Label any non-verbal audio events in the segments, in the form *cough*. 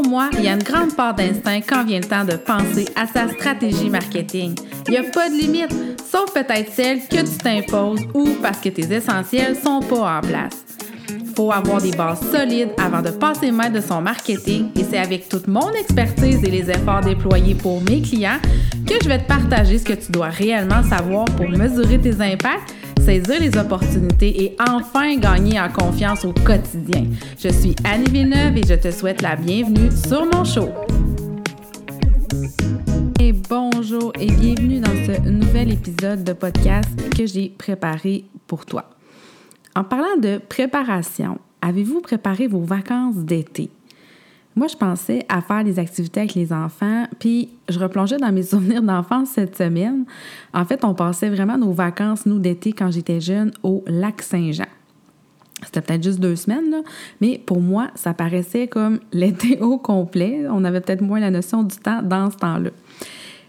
Pour moi, il y a une grande part d'instinct quand vient le temps de penser à sa stratégie marketing. Il n'y a pas de limite, sauf peut-être celle que tu t'imposes ou parce que tes essentiels sont pas en place. Faut avoir des bases solides avant de passer maître de son marketing et c'est avec toute mon expertise et les efforts déployés pour mes clients que je vais te partager ce que tu dois réellement savoir pour mesurer tes impacts saisir les opportunités et enfin gagner en confiance au quotidien. Je suis Annie Villeneuve et je te souhaite la bienvenue sur mon show. Et bonjour et bienvenue dans ce nouvel épisode de podcast que j'ai préparé pour toi. En parlant de préparation, avez-vous préparé vos vacances d'été? Moi, je pensais à faire des activités avec les enfants, puis je replongeais dans mes *laughs* souvenirs d'enfance cette semaine. En fait, on passait vraiment nos vacances, nous, d'été, quand j'étais jeune, au lac Saint-Jean. C'était peut-être juste deux semaines, là, mais pour moi, ça paraissait comme *laughs* l'été au complet. On avait peut-être moins la notion du temps dans ce temps-là.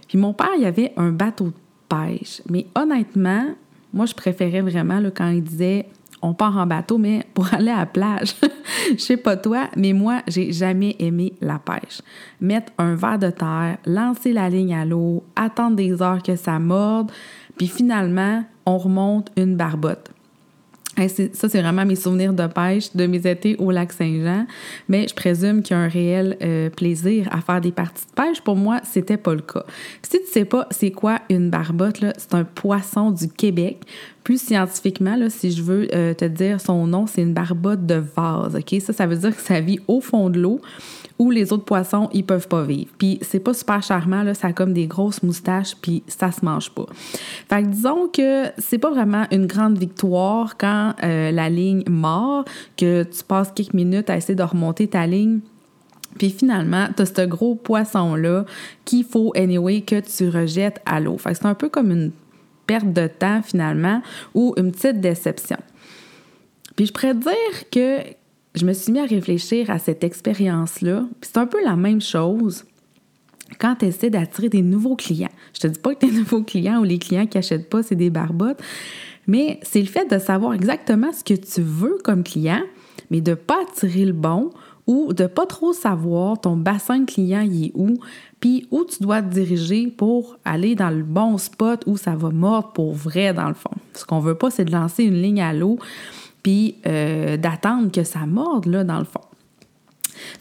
Puis mon père, il avait un bateau de pêche, mais honnêtement, moi, je préférais vraiment quand il disait on part en bateau, mais pour *laughs* aller à la plage. Je sais pas toi, mais moi, j'ai jamais aimé la pêche. Mettre un verre de terre, lancer la ligne à l'eau, attendre des heures que ça morde, puis finalement, on remonte une barbotte ça, c'est vraiment mes souvenirs de pêche de mes étés au lac Saint-Jean. Mais je présume qu'il y a un réel euh, plaisir à faire des parties de pêche. Pour moi, c'était pas le cas. si tu sais pas c'est quoi une barbotte, c'est un poisson du Québec. Plus scientifiquement, si je veux euh, te dire son nom, c'est une barbotte de vase. Ça, ça veut dire que ça vit au fond de l'eau où les autres poissons, ils peuvent pas vivre. Puis c'est pas super charmant, là, ça a comme des grosses moustaches, puis ça se mange pas. Fait que disons que c'est pas vraiment une grande victoire quand euh, la ligne mord, que tu passes quelques minutes à essayer de remonter ta ligne. Puis finalement, tu as ce gros poisson-là qu'il faut, anyway, que tu rejettes à l'eau. Fait que c'est un peu comme une perte de temps finalement ou une petite déception. Puis je pourrais dire que je me suis mis à réfléchir à cette expérience-là. c'est un peu la même chose quand tu essaies d'attirer des nouveaux clients. Je te dis pas que tes *laughs* nouveaux clients ou les clients qui achètent pas, c'est des barbottes, mais c'est le fait de savoir exactement ce que tu veux comme client, mais de pas attirer le bon ou de pas trop savoir ton bassin de clients il est où, puis où tu dois te diriger pour aller dans le bon spot où ça va mordre pour vrai dans le fond. Ce qu'on veut pas, c'est de lancer une ligne à l'eau puis euh, d'attendre que ça morde, là, dans le fond.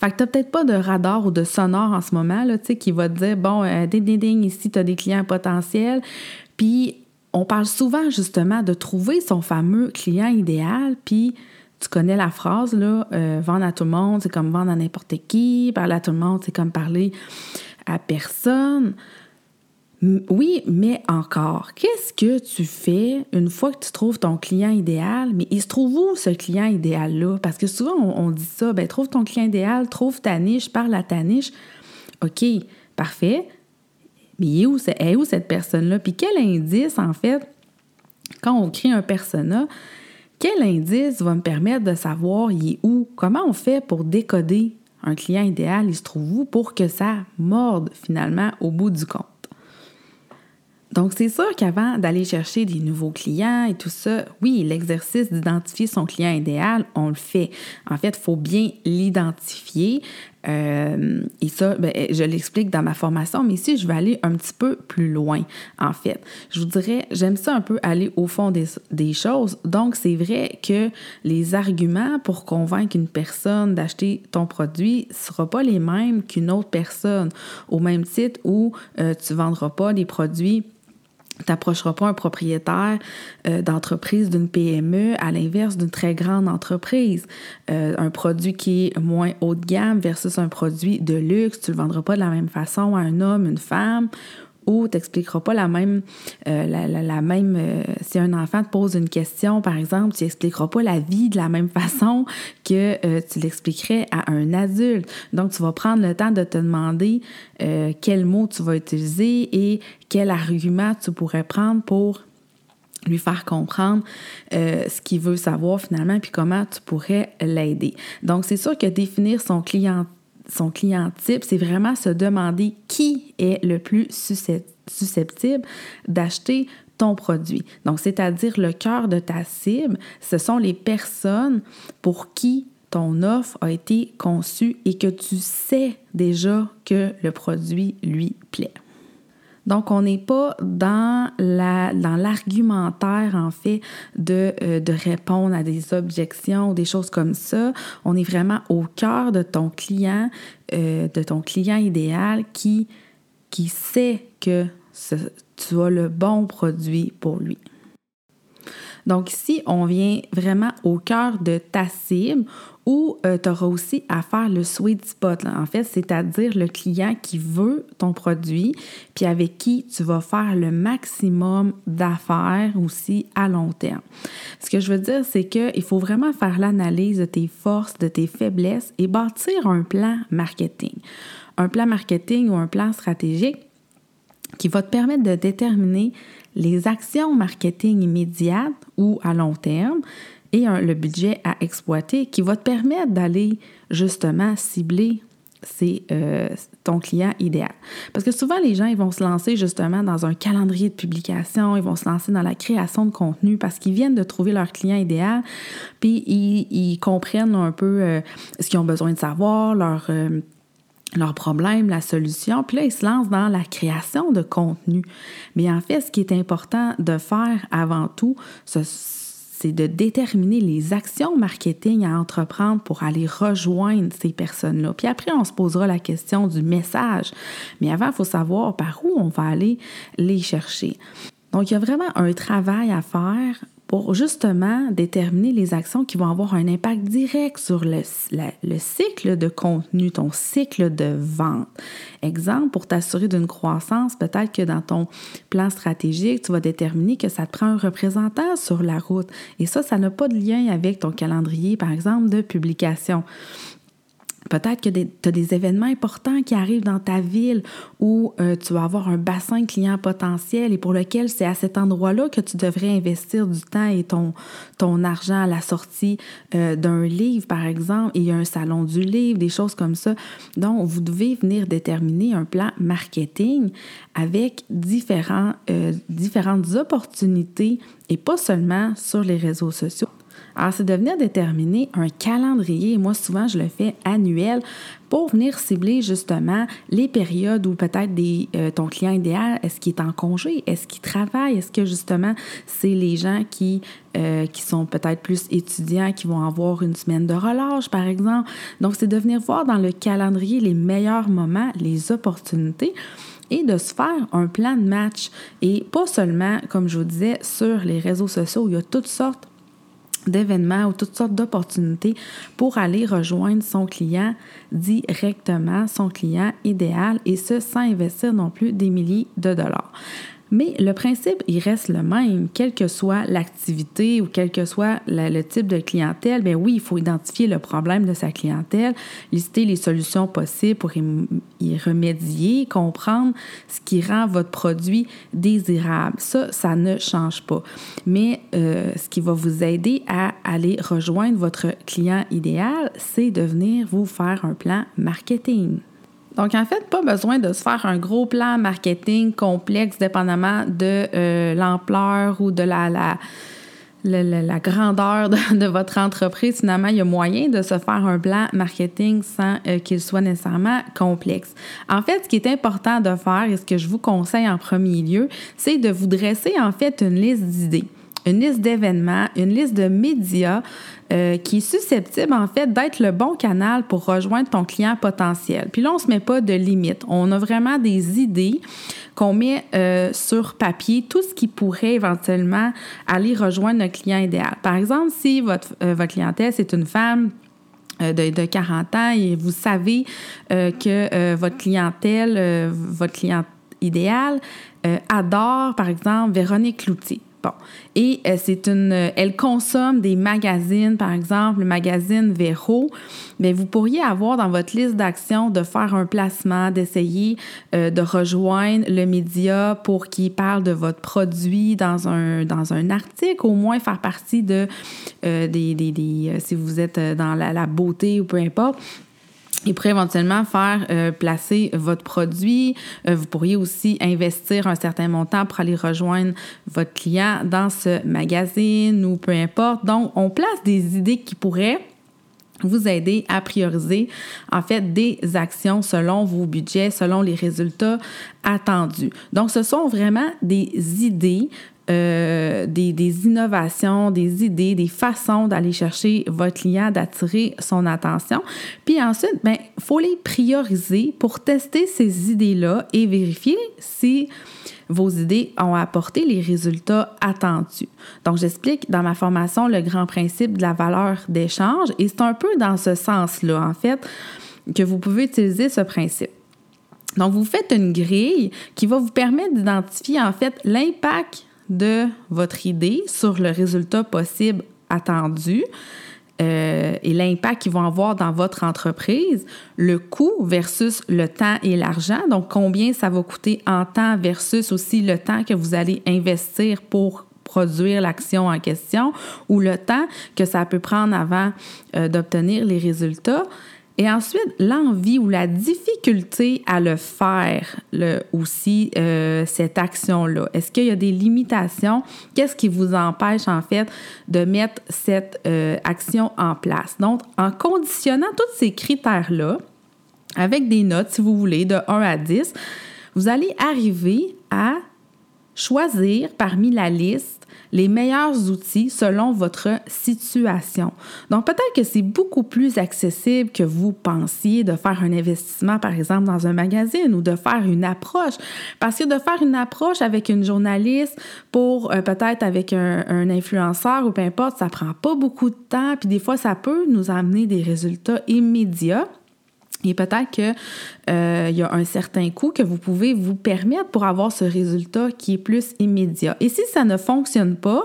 Fait que t'as peut-être pas de radar ou de sonore en ce moment, là, tu sais, qui va te dire, bon, euh, ding, ding, ding, ici, tu as des clients potentiels. Puis, on parle souvent, justement, de trouver son fameux client idéal, puis tu connais la phrase, là, euh, vendre à tout le monde, c'est comme vendre à n'importe qui, parler à tout le monde, c'est comme parler à personne. Oui, mais encore, qu'est-ce que tu fais une fois que tu trouves ton client idéal? Mais il se trouve où ce client idéal-là? Parce que souvent, on, dit ça, ben trouve ton client idéal, trouve ta niche, parle à ta niche. OK, parfait. Mais est où, est où cette personne-là? Puis quel indice, en fait, quand on crée un persona, quel indice va me permettre de savoir il est où? Comment on fait pour décoder un client idéal, il se trouve où pour que ça morde finalement au bout du compte? Donc, c'est sûr qu'avant d'aller chercher des nouveaux clients et tout ça, oui, l'exercice d'identifier son client idéal, on le fait. En fait, il faut bien l'identifier. Euh, et ça, ben, je l'explique dans ma formation, mais ici, je vais aller un petit peu plus loin, en fait. Je vous dirais, j'aime ça un peu aller au fond des, des choses. Donc, c'est vrai que les arguments pour convaincre une personne d'acheter ton produit ne seront pas les mêmes qu'une autre personne, au même titre où euh, tu ne vendras pas des produits tu n'approcheras pas un propriétaire euh, d'entreprise d'une PME à l'inverse d'une très grande entreprise. Euh, un produit qui est moins haut de gamme versus un produit de luxe, tu le vendras pas de la même façon à un homme, une femme ou tu n'expliqueras pas la même, euh, la, même euh, si un enfant te pose une question, par exemple, tu n'expliqueras pas la vie de la même *laughs* façon que euh, tu l'expliquerais à un adulte. Donc, tu vas prendre le temps de te demander quel mot tu vas utiliser et quel argument tu pourrais prendre pour lui faire comprendre ce qu'il veut savoir finalement, puis comment tu pourrais l'aider. Donc, c'est sûr que définir son client son client type, c'est vraiment se demander qui est le plus susceptible d'acheter ton produit. Donc, c'est-à-dire le cœur de ta cible, ce sont les personnes pour qui ton offre a été conçue et que tu sais déjà que le produit lui plaît. Donc, on n'est pas dans, la, dans l'argumentaire, en fait, de, euh, de répondre à des objections ou des choses comme ça. On est vraiment au cœur de ton client, euh, de ton client idéal qui, qui sait que tu as le bon produit pour lui. Donc ici, on vient vraiment au cœur de ta cible où euh, tu auras aussi à faire le sweet spot, en fait, c'est-à-dire le client qui veut ton produit, puis avec qui tu vas faire le maximum d'affaires aussi à long terme. Ce que je veux dire, c'est qu'il faut vraiment faire l'analyse de tes forces, de tes faiblesses et bâtir un plan marketing. Un plan marketing ou un plan stratégique qui va te permettre de déterminer les actions marketing immédiates ou à long terme et le budget à exploiter qui va te permettre d'aller justement cibler euh, ton client idéal. Parce que souvent, les gens, ils vont se lancer justement dans un calendrier de publication, ils vont se lancer dans la création de contenu parce qu'ils viennent de trouver leur client idéal, puis ils, comprennent un peu euh, ce qu'ils ont besoin de savoir, leur... Euh, leur problème, la solution, puis là, ils se lancent dans la création de contenu. Mais en fait, ce qui est important de faire avant tout, c'est de déterminer les actions marketing à entreprendre pour aller rejoindre ces personnes-là. Puis après, on se posera la question du message. Mais avant, il faut savoir par où on va aller les chercher. Donc, il y a vraiment un travail à faire pour justement déterminer les actions qui vont avoir un impact direct sur le, le cycle de contenu, ton cycle de vente. Exemple, pour t'assurer d'une croissance, peut-être que dans ton plan stratégique, tu vas déterminer que ça te prend un représentant sur la route. Et ça, ça n'a pas de lien avec ton calendrier, par exemple, de publication. Peut-être que tu as des événements importants qui arrivent dans ta ville où euh, tu vas avoir un bassin client potentiel et pour lequel c'est à cet endroit-là que tu devrais investir du temps et ton, ton argent à la sortie euh, d'un livre, par exemple, et un salon du livre, des choses comme ça. Donc, vous devez venir déterminer un plan marketing avec différents, euh, différentes opportunités et pas seulement sur les réseaux sociaux. Alors, c'est de venir déterminer un calendrier. Moi, souvent, je le fais annuel pour venir cibler justement les périodes où peut-être euh, ton client idéal, est-ce qu'il est en congé? Est-ce qu'il travaille? Est-ce que justement, c'est les gens qui, euh, qui sont peut-être plus étudiants, qui vont avoir une semaine de relâche, par exemple? Donc, c'est de venir voir dans le calendrier les meilleurs moments, les opportunités et de se faire un plan de match. Et pas seulement, comme je vous disais, sur les réseaux sociaux, il y a toutes sortes d'événements ou toutes sortes d'opportunités pour aller rejoindre son client directement, son client idéal, et ce, sans investir non plus des milliers de dollars. Mais le principe, il reste le même, quelle que soit l'activité ou quel que soit le type de clientèle. Bien oui, il faut identifier le problème de sa clientèle, lister les solutions possibles pour y remédier, comprendre ce qui rend votre produit désirable. Ça, ça ne change pas. Mais euh, ce qui va vous aider à aller rejoindre votre client idéal, c'est de venir vous faire un plan marketing. Donc, en fait, pas besoin de se faire un gros plan marketing complexe dépendamment de euh, l'ampleur ou de la, la, la, grandeur *laughs* de, votre entreprise. Finalement, il y a moyen de se faire un plan marketing sans euh, qu'il soit nécessairement complexe. En fait, ce qui est important de faire et ce que je vous conseille en premier lieu, c'est de vous dresser en fait une liste d'idées une liste d'événements, une liste de médias euh, qui est susceptible en fait d'être le bon canal pour rejoindre ton client potentiel. Puis là, on se met pas de limite. On a vraiment des idées qu'on met euh, sur papier, tout ce qui pourrait éventuellement aller rejoindre notre client idéal. Par exemple, si votre, euh, votre clientèle, c'est une femme de, de, 40 ans et vous savez que votre clientèle, votre client idéal adore, par exemple, Véronique Cloutier. Bon. Et euh, c'est une, euh, elle consomme des magazines, par exemple, le magazine Véro. Mais vous pourriez avoir dans votre liste d'actions de faire un placement, d'essayer euh, de rejoindre le média pour qu'il parle de votre produit dans un, dans un article, au moins faire partie de des, des, des, si vous êtes dans la, la beauté ou peu importe, il pourrait éventuellement faire euh, placer votre produit. Euh, vous pourriez aussi investir un certain montant pour aller rejoindre votre client dans ce magazine ou peu importe. Donc, on place des idées qui pourraient vous aider à prioriser en fait des actions selon vos budgets, selon les résultats attendus. Donc, ce sont vraiment des idées euh, des, innovations, des idées, des façons d'aller chercher votre client, d'attirer son attention. Puis ensuite, il ben, faut les prioriser pour tester ces idées-là et vérifier si vos idées ont apporté les résultats attendus. Donc, j'explique dans ma formation le grand principe de la valeur d'échange et c'est un peu dans ce sens-là, en fait, que vous pouvez utiliser ce principe. Donc, vous faites une grille qui va vous permettre d'identifier en fait l'impact de votre idée sur le résultat possible attendu euh, et l'impact qu'ils vont avoir dans votre entreprise, le coût versus le temps et l'argent, donc combien ça va coûter en temps versus aussi le temps que vous allez investir pour produire l'action en question ou le temps que ça peut prendre avant euh, d'obtenir les résultats. Et ensuite, l'envie ou la difficulté à le faire aussi, euh, cette action-là. Est-ce qu'il y a des limitations? Qu'est-ce qui vous empêche, en fait, de mettre cette euh, action en place? Donc, en conditionnant tous ces critères-là, avec des notes, si vous voulez, de 1 à 10, vous allez arriver à choisir parmi la liste les meilleurs outils selon votre situation. Donc peut-être que c'est beaucoup plus accessible que vous pensiez de faire un investissement, par exemple, dans un magazine ou de faire une approche. Parce que de faire une approche avec une journaliste pour euh, peut-être avec un, un, influenceur ou peu importe, ça prend pas beaucoup de temps, puis des fois, ça peut nous amener des résultats immédiats. Et peut-être qu'il euh, y a un certain coût que vous pouvez vous permettre pour avoir ce résultat qui est plus immédiat. Et si ça ne fonctionne pas,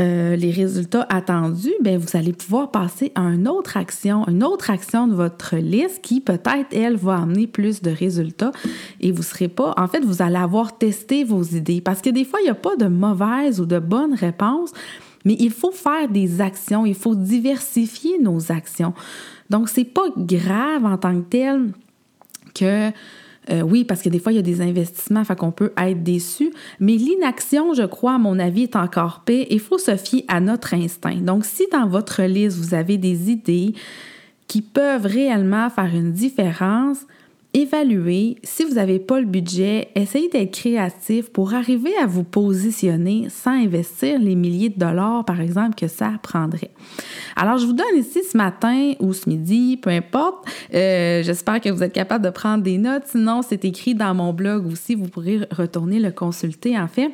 euh, les résultats attendus, bien, vous allez pouvoir passer à une autre action, une autre action de votre liste qui peut-être, elle, va amener plus de résultats et vous serez pas, en fait, vous allez avoir testé vos idées parce que des fois, il n'y a pas de mauvaise ou de bonne réponse, mais il faut faire des actions, il faut diversifier nos actions. Donc, c'est pas grave en tant que tel que euh, oui, parce que des fois, il y a des investissements, fait qu'on peut être déçu. Mais l'inaction, je crois, à mon avis, est encore paix. Il faut se fier à notre instinct. Donc, si dans votre liste, vous avez des idées qui peuvent réellement faire une différence, évaluez. Si vous n'avez pas le budget, essayez d'être créatif pour arriver à vous positionner sans investir les milliers de dollars, par exemple, que ça prendrait. Alors, je vous donne ici ce matin ou ce midi, peu importe. Euh, j'espère que vous êtes capable de prendre des notes. Sinon, c'est écrit dans mon blog aussi. Vous pourrez retourner le consulter, en fait.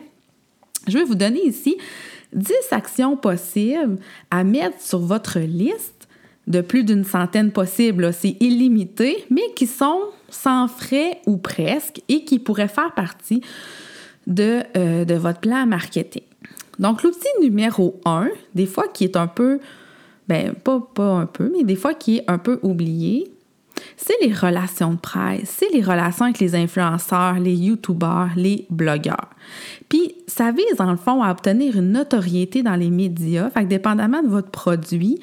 Je vais vous donner ici 10 actions possibles à mettre sur votre liste de plus d'une centaine possibles, c'est illimité, mais qui sont sans frais ou presque et qui pourraient faire partie de, euh, de votre plan marketing. Donc, l'outil numéro un, des fois qui est un peu, ben pas, pas un peu, mais des fois qui est un peu oublié, c'est les relations de presse, c'est les relations avec les influenceurs, les youtubeurs, les blogueurs. Puis ça vise dans le fond à obtenir une notoriété dans les médias, fait que dépendamment de votre produit,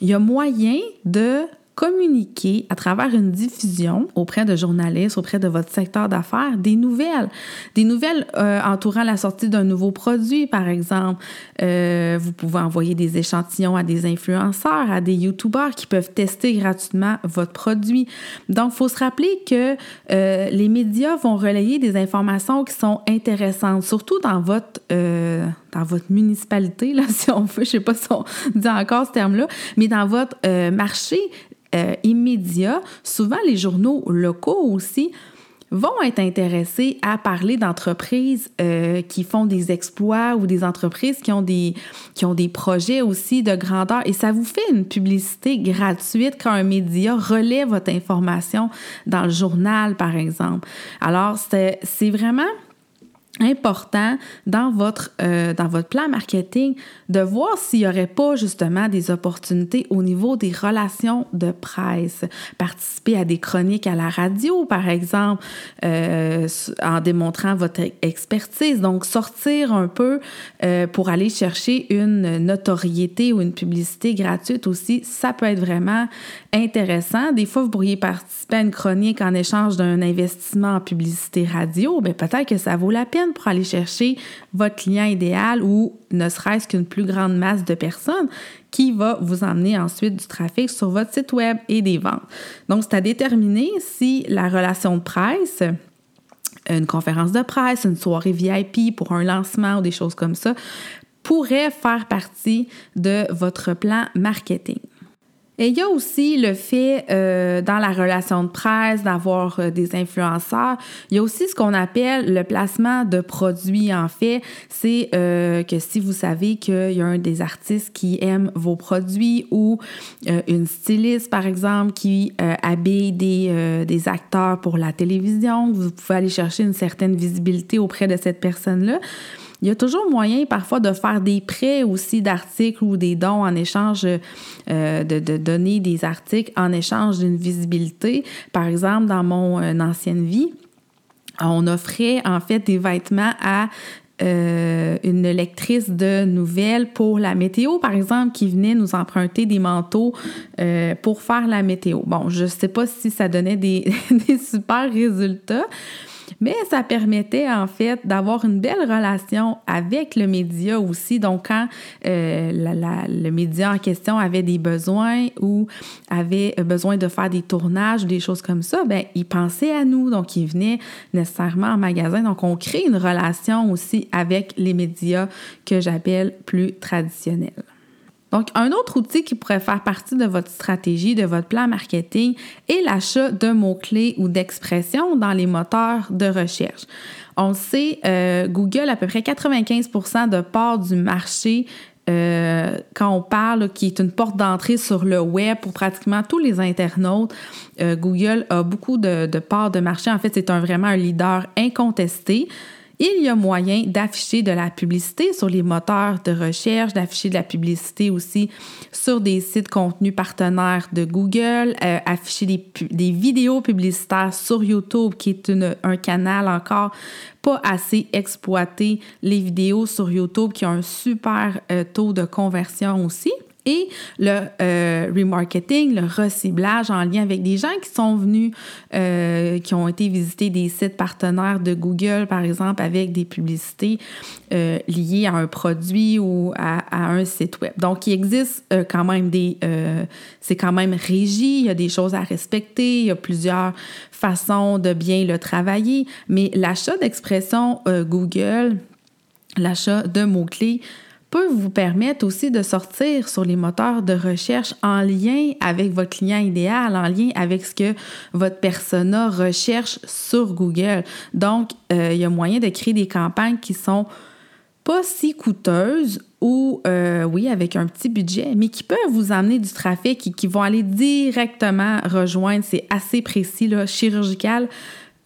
il y a moyen de communiquer à travers une diffusion auprès de journalistes, auprès de votre secteur d'affaires, des nouvelles. Des nouvelles euh, entourant la sortie d'un nouveau produit, par exemple. Euh, vous pouvez envoyer des échantillons à des influenceurs, à des YouTubeurs qui peuvent tester gratuitement votre produit. Donc, il faut se rappeler que euh, les médias vont relayer des informations qui sont intéressantes, surtout dans votre, dans votre municipalité, là, *laughs* si on veut, je ne sais pas si on dit encore ce terme-là, mais dans votre marché euh, immédiat, souvent les journaux locaux aussi vont être intéressés à parler d'entreprises euh, qui font des exploits ou des entreprises qui ont des, qui ont des projets aussi de grandeur. Et ça vous fait une publicité gratuite quand un média relaie votre information dans le journal, par exemple. Alors, c'est vraiment important dans votre, euh, dans votre plan marketing de voir s'il n'y aurait pas justement des opportunités au niveau des relations de presse. Participer à des chroniques à la radio, par exemple, euh, en démontrant votre expertise. Donc, sortir un peu euh, pour aller chercher une notoriété ou une publicité gratuite aussi, ça peut être vraiment intéressant. Des fois, vous pourriez participer à une chronique en échange d'un investissement en publicité radio. Bien, peut-être que ça vaut la peine pour aller chercher votre client idéal ou ne serait-ce qu'une plus grande masse de personnes qui va vous emmener ensuite du trafic sur votre site web et des ventes. Donc, c'est à déterminer si la relation de presse une conférence de presse, une soirée VIP pour un lancement ou des choses comme ça, pourrait faire partie de votre plan marketing. Et il y a aussi le fait, euh, dans la relation de presse, d'avoir euh, des influenceurs. Il y a aussi ce qu'on appelle le placement de produits. En fait, c'est euh, que si vous savez qu'il y a un des artistes qui aime vos produits ou une styliste, par exemple, qui habille des, des acteurs pour la télévision, vous pouvez aller chercher une certaine visibilité auprès de cette personne-là. Il y a toujours moyen parfois de faire des prêts aussi d'articles ou des dons en échange euh, de, donner des articles en échange d'une visibilité. Par exemple, dans mon euh, ancienne vie, on offrait en fait des vêtements à euh, une lectrice de nouvelles pour la météo, par exemple, qui venait nous emprunter des manteaux pour faire la météo. Bon, je ne sais pas si ça donnait des, *laughs* des super résultats, mais ça permettait en fait d'avoir une belle relation avec le média aussi. Donc, quand euh, le média en question avait des besoins ou avait besoin de faire des tournages ou des choses comme ça, ben il pensait à nous. Donc, il venait nécessairement en magasin. Donc, on crée une relation aussi avec les médias que j'appelle plus traditionnels. Donc, un autre outil qui pourrait faire partie de votre stratégie, de votre plan marketing, est l'achat de mots-clés ou d'expressions dans les moteurs de recherche. On sait, euh, Google, à peu près 95% de part du marché euh, quand on parle, qui est une porte d'entrée sur le web pour pratiquement tous les internautes, euh, Google a beaucoup de, de parts de marché. En fait, c'est vraiment un leader incontesté il y a moyen d'afficher de la publicité sur les moteurs de recherche, d'afficher de la publicité aussi sur des sites contenus partenaires de Google, euh, afficher des, vidéos publicitaires sur YouTube, qui est un canal encore pas assez exploité, les vidéos sur YouTube qui ont un super euh, taux de conversion aussi et le euh, remarketing, le reciblage en lien avec des gens qui sont venus, euh, qui ont été visiter des sites partenaires de Google, par exemple, avec des publicités euh, liées à un produit ou à, un site web. Donc, il existe quand même des... c'est quand même régi, il y a des choses à respecter, il y a plusieurs façons de bien le travailler, mais l'achat d'expression Google, l'achat de mots-clés, peut vous permettre aussi de sortir sur les moteurs de recherche en lien avec votre client idéal, en lien avec ce que votre persona recherche sur Google. Donc, euh, il y a moyen de créer des campagnes qui sont pas si coûteuses ou, euh, oui, avec un petit budget, mais qui peuvent vous amener du trafic et qui vont aller directement rejoindre, c'est assez précis, là, chirurgical,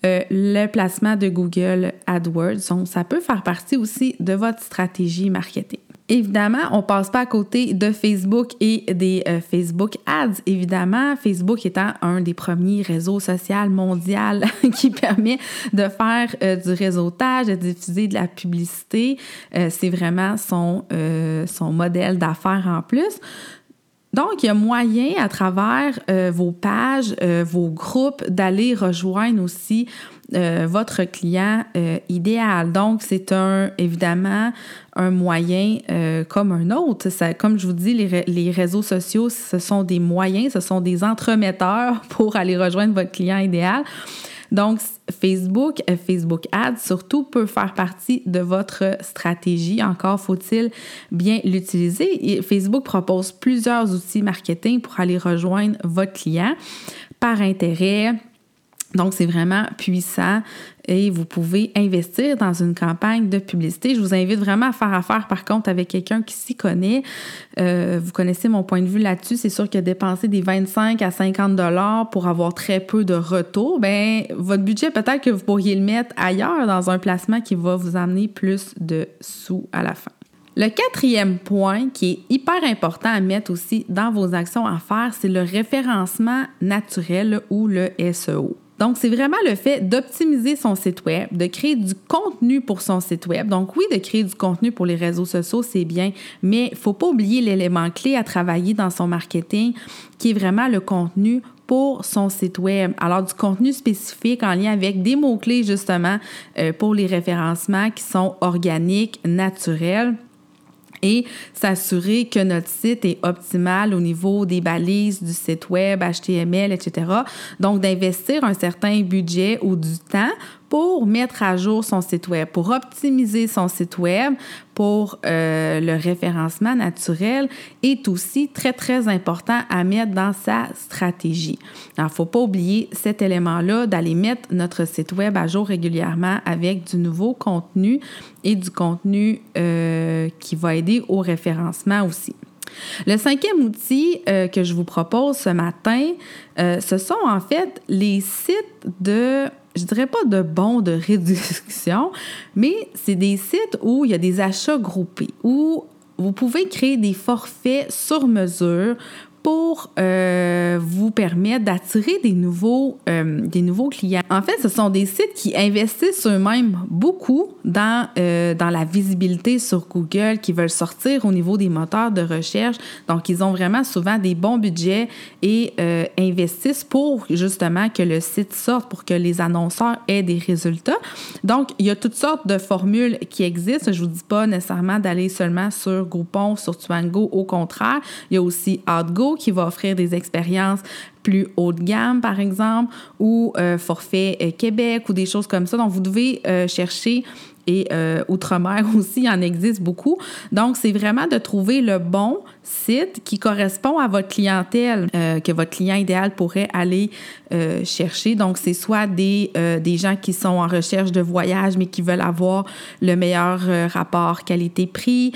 euh, le placement de Google AdWords. Donc, ça peut faire partie aussi de votre stratégie marketing. Évidemment, on ne passe pas à côté de Facebook et des euh, Facebook Ads. Évidemment, Facebook étant un des premiers réseaux sociaux mondiaux *laughs* qui permet de faire euh, du réseautage, de diffuser de la publicité. Euh, c'est vraiment son, son modèle d'affaires en plus. Donc, il y a moyen à travers vos pages, vos groupes, d'aller rejoindre aussi euh, votre client euh, idéal. Donc, c'est un évidemment un moyen euh, comme un autre. Ça, comme je vous dis, les, les, réseaux sociaux, ce sont des moyens, ce sont des entremetteurs *laughs* pour aller rejoindre votre client idéal. Donc, Facebook, Facebook Ads surtout peut faire partie de votre stratégie. Encore faut-il bien l'utiliser. Facebook propose plusieurs outils marketing pour aller rejoindre votre client par intérêt, donc, c'est vraiment puissant et vous pouvez investir dans une campagne de publicité. Je vous invite vraiment à faire affaire, par contre, avec quelqu'un qui s'y connaît. Euh, vous connaissez mon point de vue là-dessus. C'est sûr que dépenser des 25 à 50 dollars pour avoir très peu de retour, ben votre budget, peut-être que vous pourriez le mettre ailleurs dans un placement qui va vous amener plus de sous à la fin. Le quatrième point qui est hyper important à mettre aussi dans vos actions à faire, c'est le référencement naturel ou le SEO. Donc, c'est vraiment le fait d'optimiser son site web, de créer du contenu pour son site web. Donc, oui, de créer du contenu pour les réseaux sociaux, c'est bien, mais il faut pas oublier l'élément clé à travailler dans son marketing, qui est vraiment le contenu pour son site web. Alors, du contenu spécifique en lien avec des mots-clés, justement, euh, pour les référencements qui sont organiques, naturels et s'assurer que notre site est optimal au niveau des balises du site web, HTML, etc. Donc, d'investir un certain budget ou du temps pour mettre à jour son site web, pour optimiser son site web, pour euh, le référencement naturel est aussi très, très important à mettre dans sa stratégie. Alors, il ne faut pas oublier cet élément-là d'aller mettre notre site web à jour régulièrement avec du nouveau contenu et du contenu euh, qui va aider au référencement aussi. Le cinquième outil euh, que je vous propose ce matin, ce sont en fait les sites de je dirais pas de bons de réduction, mais c'est des sites où il y a des achats groupés, où vous pouvez créer des forfaits sur mesure pour euh, vous permettre d'attirer des nouveaux, euh, des nouveaux clients. En fait, ce sont des sites qui investissent eux-mêmes beaucoup dans, euh, dans la visibilité sur Google, qui veulent sortir au niveau des moteurs de recherche. Donc, ils ont vraiment souvent des bons budgets et investissent pour justement que le site sorte, pour que les annonceurs aient des résultats. Donc, il y a toutes sortes de formules qui existent. Je ne vous dis pas nécessairement d'aller seulement sur Groupon, sur Tuango. Au contraire, il y a aussi OutGo qui va offrir des expériences plus haut de gamme, par exemple, ou euh, forfait euh, Québec ou des choses comme ça. Donc, vous devez euh, chercher et outre-mer *laughs* aussi, il en existe beaucoup. Donc, c'est vraiment de trouver le bon site qui correspond à votre clientèle, que votre client idéal pourrait aller chercher. Donc, c'est soit des, des gens qui sont en recherche de voyage, mais qui veulent avoir le meilleur rapport qualité-prix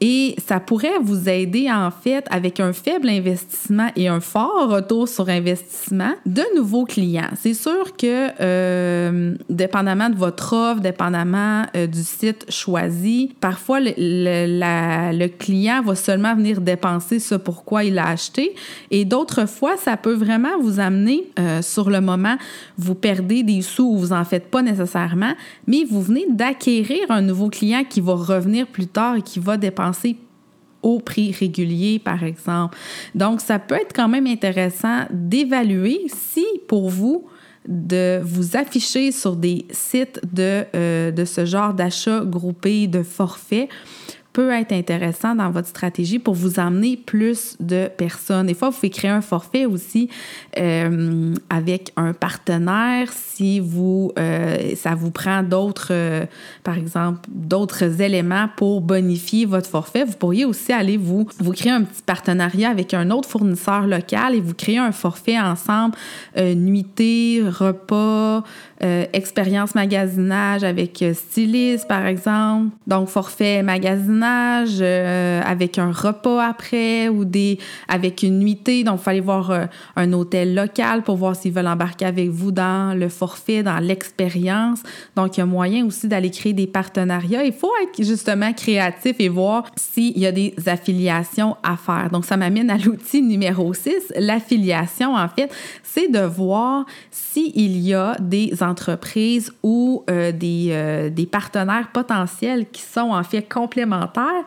et ça pourrait vous aider en fait avec un faible investissement et un fort retour sur investissement de nouveaux clients. C'est sûr que euh, dépendamment de votre offre, dépendamment euh, du site choisi, parfois le, le, client va seulement venir dépenser ce pourquoi il a acheté et d'autres fois ça peut vraiment vous amener euh, sur le moment, vous perdez des sous ou vous en faites pas nécessairement, mais vous venez d'acquérir un nouveau client qui va revenir plus tard et qui va dépenser au prix régulier, par exemple. Donc, ça peut être quand même intéressant d'évaluer si pour vous, de vous afficher sur des sites de, euh, de ce genre d'achat groupé, de forfait, peut être intéressant dans votre stratégie pour vous amener plus de personnes. Des fois, vous pouvez créer un forfait aussi euh, avec un partenaire si vous, euh, ça vous prend d'autres, euh, par exemple, d'autres éléments pour bonifier votre forfait. Vous pourriez aussi aller vous, vous créer un petit partenariat avec un autre fournisseur local et vous créer un forfait ensemble, nuitée, repas, expérience magasinage avec styliste, par exemple. Donc, forfait magasinage euh, avec un repas après ou des avec une nuitée. Donc, il fallait voir euh, un hôtel local pour voir s'ils veulent embarquer avec vous dans le forfait, dans l'expérience. Donc, il y a moyen aussi d'aller créer des partenariats. Il faut être justement créatif et voir s'il y a des affiliations à faire. Donc, ça m'amène à l'outil numéro 6. L'affiliation, en fait, c'est de voir s'il y a des ou euh, des, des partenaires potentiels qui sont en fait complémentaires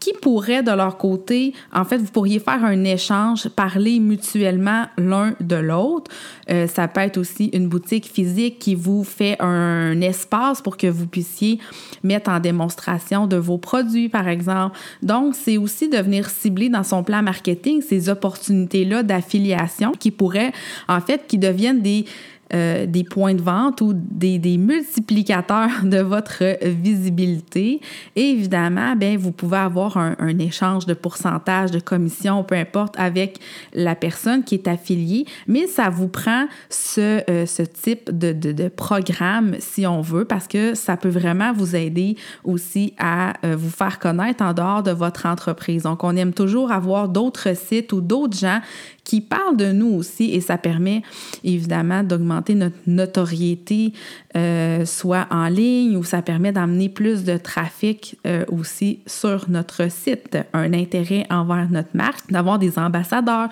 qui pourraient de leur côté, en fait, vous pourriez faire un échange, parler mutuellement l'un de l'autre. Euh, ça peut être aussi une boutique physique qui vous fait un espace pour que vous puissiez mettre en démonstration de vos produits, par exemple. Donc, c'est aussi de venir cibler dans son plan marketing ces opportunités-là d'affiliation qui pourraient, en fait, qui deviennent des euh, des points de vente ou des, des, multiplicateurs *laughs* de votre visibilité. Et évidemment, bien, vous pouvez avoir un, échange de pourcentage, de commission, peu importe, avec la personne qui est affiliée, mais ça vous prend ce, euh, ce type de, de, de, programme, si on veut, parce que ça peut vraiment vous aider aussi à euh, vous faire connaître en dehors de votre entreprise. Donc, on aime toujours avoir d'autres sites ou d'autres gens qui parlent de nous aussi et ça permet évidemment d'augmenter notre notoriété, euh, soit en ligne ou ça permet d'amener plus de trafic euh, aussi sur notre site, un intérêt envers notre marque, d'avoir des ambassadeurs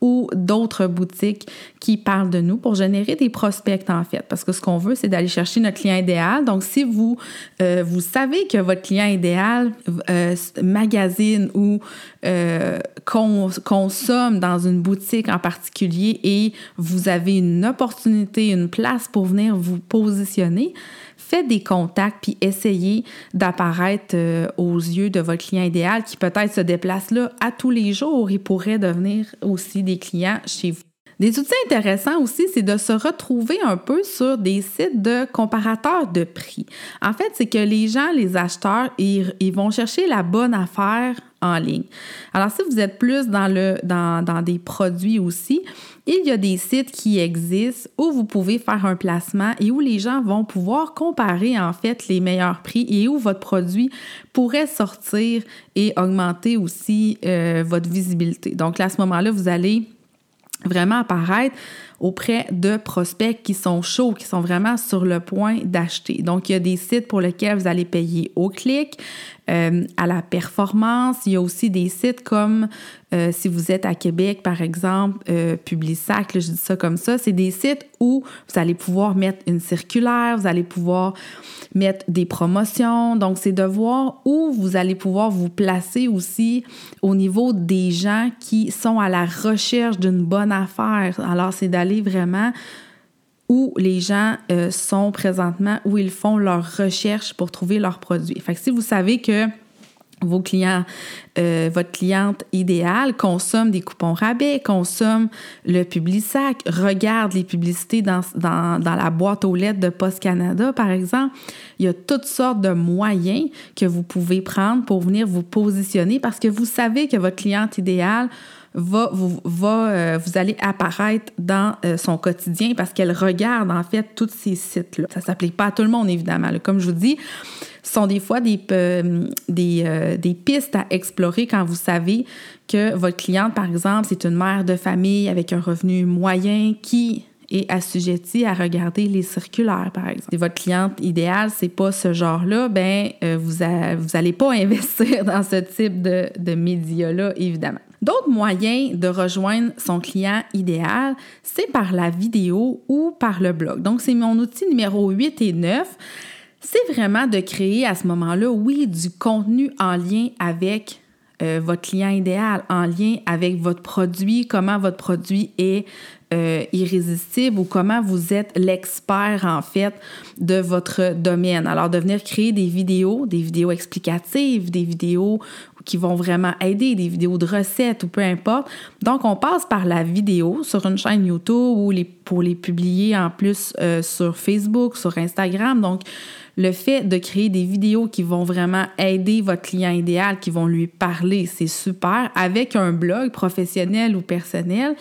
ou d'autres boutiques qui parlent de nous pour générer des prospects en fait. Parce que ce qu'on veut, c'est d'aller chercher notre client idéal. Donc, si vous, euh, vous savez que votre client idéal euh, magasine ou euh, consomme dans une boutique en particulier et vous avez une opportunité, une place pour venir vous positionner, faites des contacts puis essayez d'apparaître euh, aux yeux de votre client idéal qui peut-être se déplace là à tous les jours. Il pourrait devenir aussi des clients chez vous. Des outils intéressants aussi, c'est de se retrouver un peu sur des sites de comparateurs de prix. En fait, c'est que les gens, les acheteurs, ils, vont chercher la bonne affaire en ligne. Alors, si vous êtes plus dans, le, dans des produits aussi, il y a des sites qui existent où vous pouvez faire un placement et où les gens vont pouvoir comparer en fait les meilleurs prix et où votre produit pourrait sortir et augmenter aussi euh, votre visibilité. Donc là, à ce moment-là, vous allez vraiment apparaître auprès de prospects qui sont chauds, qui sont vraiment sur le point d'acheter. Donc, il y a des sites pour lesquels vous allez payer au clic, euh, à la performance. Il y a aussi des sites comme euh, si vous êtes à Québec, par exemple, euh, Publisac, je dis ça comme ça, c'est des sites où vous allez pouvoir mettre une circulaire, vous allez pouvoir mettre des promotions. Donc, c'est de voir où vous allez pouvoir vous placer aussi au niveau des gens qui sont à la recherche d'une bonne affaire. Alors, c'est d'aller vraiment où les gens euh, sont présentement, où ils font leur recherche pour trouver leurs produits. Fait que si vous savez que vos clients, euh, votre cliente idéale consomme des coupons rabais, consomme le Publisac, regarde les publicités dans, dans, dans, la boîte aux lettres de Post Canada, par exemple. Il y a toutes sortes de moyens que vous pouvez prendre pour venir vous positionner parce que vous savez que votre cliente idéale va, vous, va, euh, vous allez apparaître dans euh, son quotidien parce qu'elle regarde en fait tous ces sites-là. Ça ne s'applique pas à tout le monde, évidemment. Comme je vous dis, ce sont des fois des, euh, des, des, pistes à explorer quand vous savez que votre cliente, par exemple, c'est une mère de famille avec un revenu moyen qui est assujettie à regarder les circulaires, par exemple. Si votre cliente idéale, c'est pas ce genre-là, ben vous, vous allez pas *laughs* investir dans ce type de, de médias-là, évidemment. D'autres moyens de rejoindre son client idéal, c'est par la vidéo ou par le blog. Donc, c'est mon outil numéro 8 et 9. C'est vraiment de créer à ce moment-là, oui, du contenu en lien avec euh, votre client idéal, en lien avec votre produit, comment votre produit est euh, irrésistible ou comment vous êtes l'expert en fait de votre domaine. Alors de venir créer des vidéos, des vidéos explicatives, des vidéos qui vont vraiment aider, des vidéos de recettes ou peu importe. Donc, on passe par la vidéo sur une chaîne YouTube ou les, pour les publier en plus euh, sur Facebook, sur Instagram. Donc, le fait de créer des vidéos qui vont vraiment aider votre client idéal, qui vont lui parler, c'est super. Avec un blog professionnel ou personnel,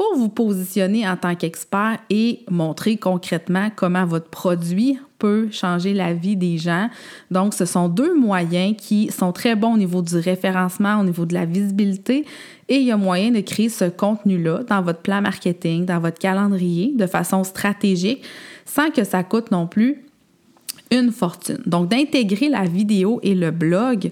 pour vous positionner en tant qu'expert et montrer concrètement comment votre produit peut changer la vie des gens. Donc, ce sont deux moyens qui sont très bons au niveau du référencement, au niveau de la visibilité. Et il y a moyen de créer ce contenu-là dans votre plan marketing, dans votre calendrier, de façon stratégique, sans que ça coûte non plus une fortune. Donc, d'intégrer la vidéo et le blog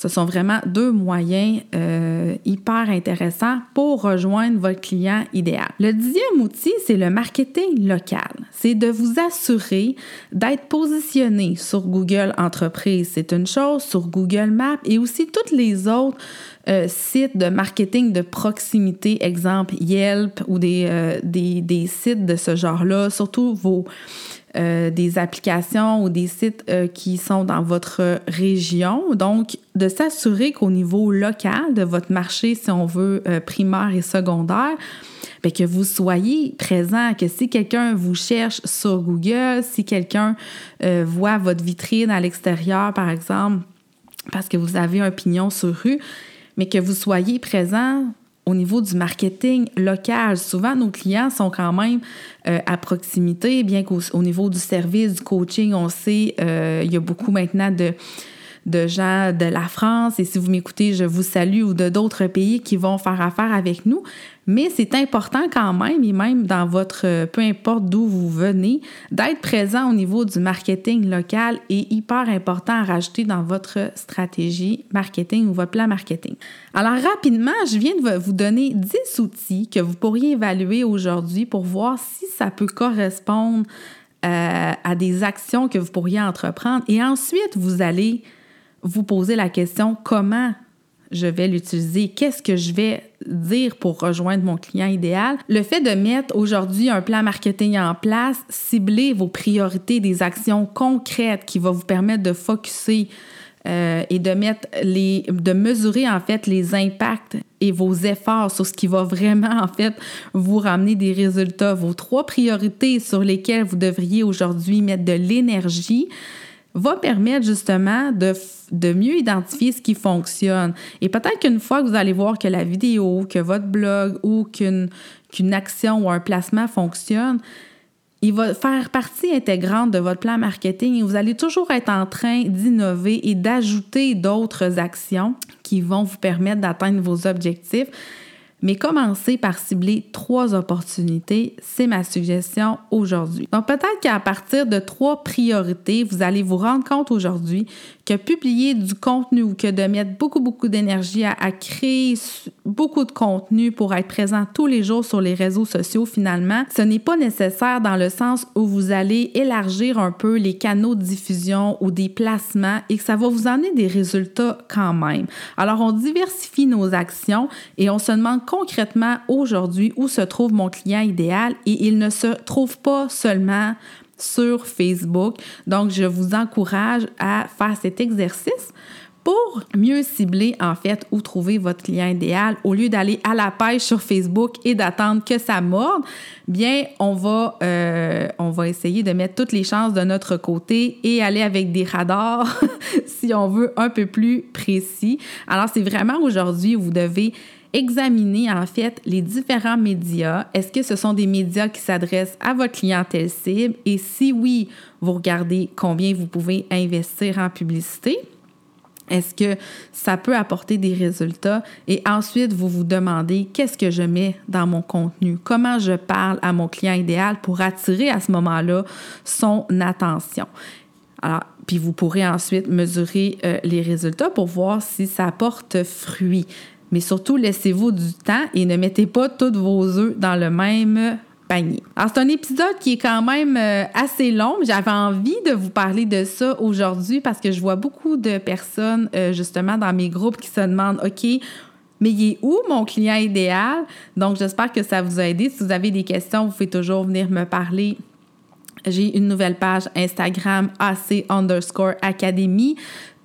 ce sont vraiment deux moyens euh, hyper intéressants pour rejoindre votre client idéal. Le dixième outil, c'est le marketing local. C'est de vous assurer d'être positionné sur Google Entreprise. C'est une chose, sur Google Maps et aussi toutes les autres euh, sites de marketing de proximité, exemple Yelp ou des, euh, des, des sites de ce genre-là, surtout vos euh, des applications ou des sites euh, qui sont dans votre région. Donc, de s'assurer qu'au niveau local de votre marché, si on veut, euh, primaire et secondaire, bien, que vous soyez présent, que si quelqu'un vous cherche sur Google, si quelqu'un voit votre vitrine à l'extérieur, par exemple, parce que vous avez un pignon sur rue, mais que vous soyez présent au niveau du marketing local. Souvent, nos clients sont quand même euh, à proximité, bien qu'au niveau du service, du coaching, on sait, euh, il y a beaucoup maintenant de de gens de la France et si vous m'écoutez, je vous salue ou de d'autres pays qui vont faire affaire avec nous. Mais c'est important quand même, et même dans votre, peu importe d'où vous venez, d'être présent au niveau du marketing local est hyper important à rajouter dans votre stratégie marketing ou votre plan marketing. Alors rapidement, je viens de vous donner 10 outils que vous pourriez évaluer aujourd'hui pour voir si ça peut correspondre euh, à des actions que vous pourriez entreprendre. Et ensuite, vous allez vous poser la question comment je vais l'utiliser, qu'est-ce que je vais dire pour rejoindre mon client idéal? Le fait de mettre aujourd'hui un plan marketing en place, cibler vos priorités, des actions concrètes qui vont vous permettre de focuser euh, et de mettre de mesurer en fait les impacts et vos efforts sur ce qui va vraiment en fait vous ramener des résultats. Vos trois priorités sur lesquelles vous devriez aujourd'hui mettre de l'énergie va permettre justement de, mieux identifier ce qui fonctionne. Et peut-être qu'une fois que vous allez voir que la vidéo, que votre blog ou qu'une action ou un placement fonctionne, il va faire partie intégrante de votre plan marketing et vous allez toujours être en train d'innover et d'ajouter d'autres actions qui vont vous permettre d'atteindre vos objectifs. Mais commencez par cibler trois opportunités, c'est ma suggestion aujourd'hui. Donc peut-être qu'à partir de trois priorités, vous allez vous rendre compte aujourd'hui que publier du contenu ou que de mettre beaucoup, beaucoup d'énergie à, créer beaucoup de contenu pour être présent tous les jours sur les réseaux sociaux, finalement, ce n'est pas nécessaire dans le sens où vous allez élargir un peu les canaux de diffusion ou des placements et que ça va vous amener des résultats quand même. Alors, on diversifie nos actions et on se demande concrètement aujourd'hui où se trouve mon client idéal et il ne se trouve pas seulement sur Facebook. Donc, je vous encourage à faire cet exercice pour mieux cibler en fait où trouver votre client idéal au lieu d'aller à la pêche sur Facebook et d'attendre que ça morde, bien on va euh, essayer de mettre toutes les chances de notre côté et aller avec des radars *laughs* si on veut un peu plus précis. Alors c'est vraiment aujourd'hui vous devez examiner en fait les différents médias. Est-ce que ce sont des médias qui s'adressent à votre clientèle cible? Et si oui, vous regardez combien vous pouvez investir en publicité? Est-ce que ça peut apporter des résultats? Et ensuite, vous vous demandez qu'est-ce que je mets dans mon contenu? Comment je parle à mon client idéal pour attirer à ce moment-là son attention? Alors, puis vous pourrez ensuite mesurer euh, les résultats pour voir si ça porte fruit mais surtout laissez-vous du temps et ne mettez pas tous vos œufs dans le même panier. Alors, c'est un épisode qui est quand même euh, assez long. J'avais envie de vous parler de ça aujourd'hui parce que je vois beaucoup de personnes, euh, justement, dans mes groupes qui se demandent, OK, mais il est où mon client idéal? Donc, j'espère que ça vous a aidé. Si vous avez des questions, vous pouvez toujours venir me parler j'ai une nouvelle page Instagram AC underscore Academy.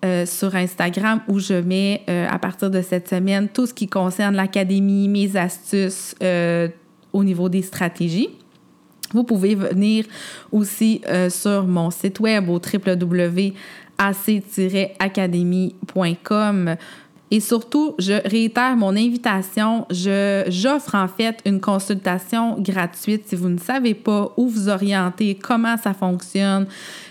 Euh, sur Instagram où je mets euh, à partir de cette semaine tout ce qui concerne l'académie, mes astuces euh, au niveau des stratégies. Vous pouvez venir aussi sur mon site web au www.ac-académie.com et surtout, je réitère mon invitation. j'offre en fait une consultation gratuite si vous ne savez pas où vous orienter, comment ça fonctionne,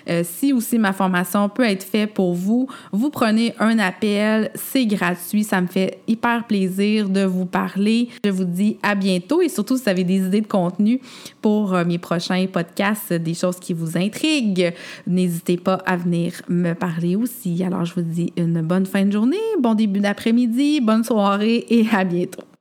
euh, si aussi ma formation peut être faite pour vous, vous prenez un appel, c'est gratuit, ça me fait hyper plaisir de vous parler. Je vous dis à bientôt et surtout si vous avez des idées de contenu pour euh, mes prochains podcasts, des choses qui vous intriguent, n'hésitez pas à venir me parler aussi. Alors je vous dis une bonne fin de journée, bon début d'après-midi, bonne soirée et à bientôt.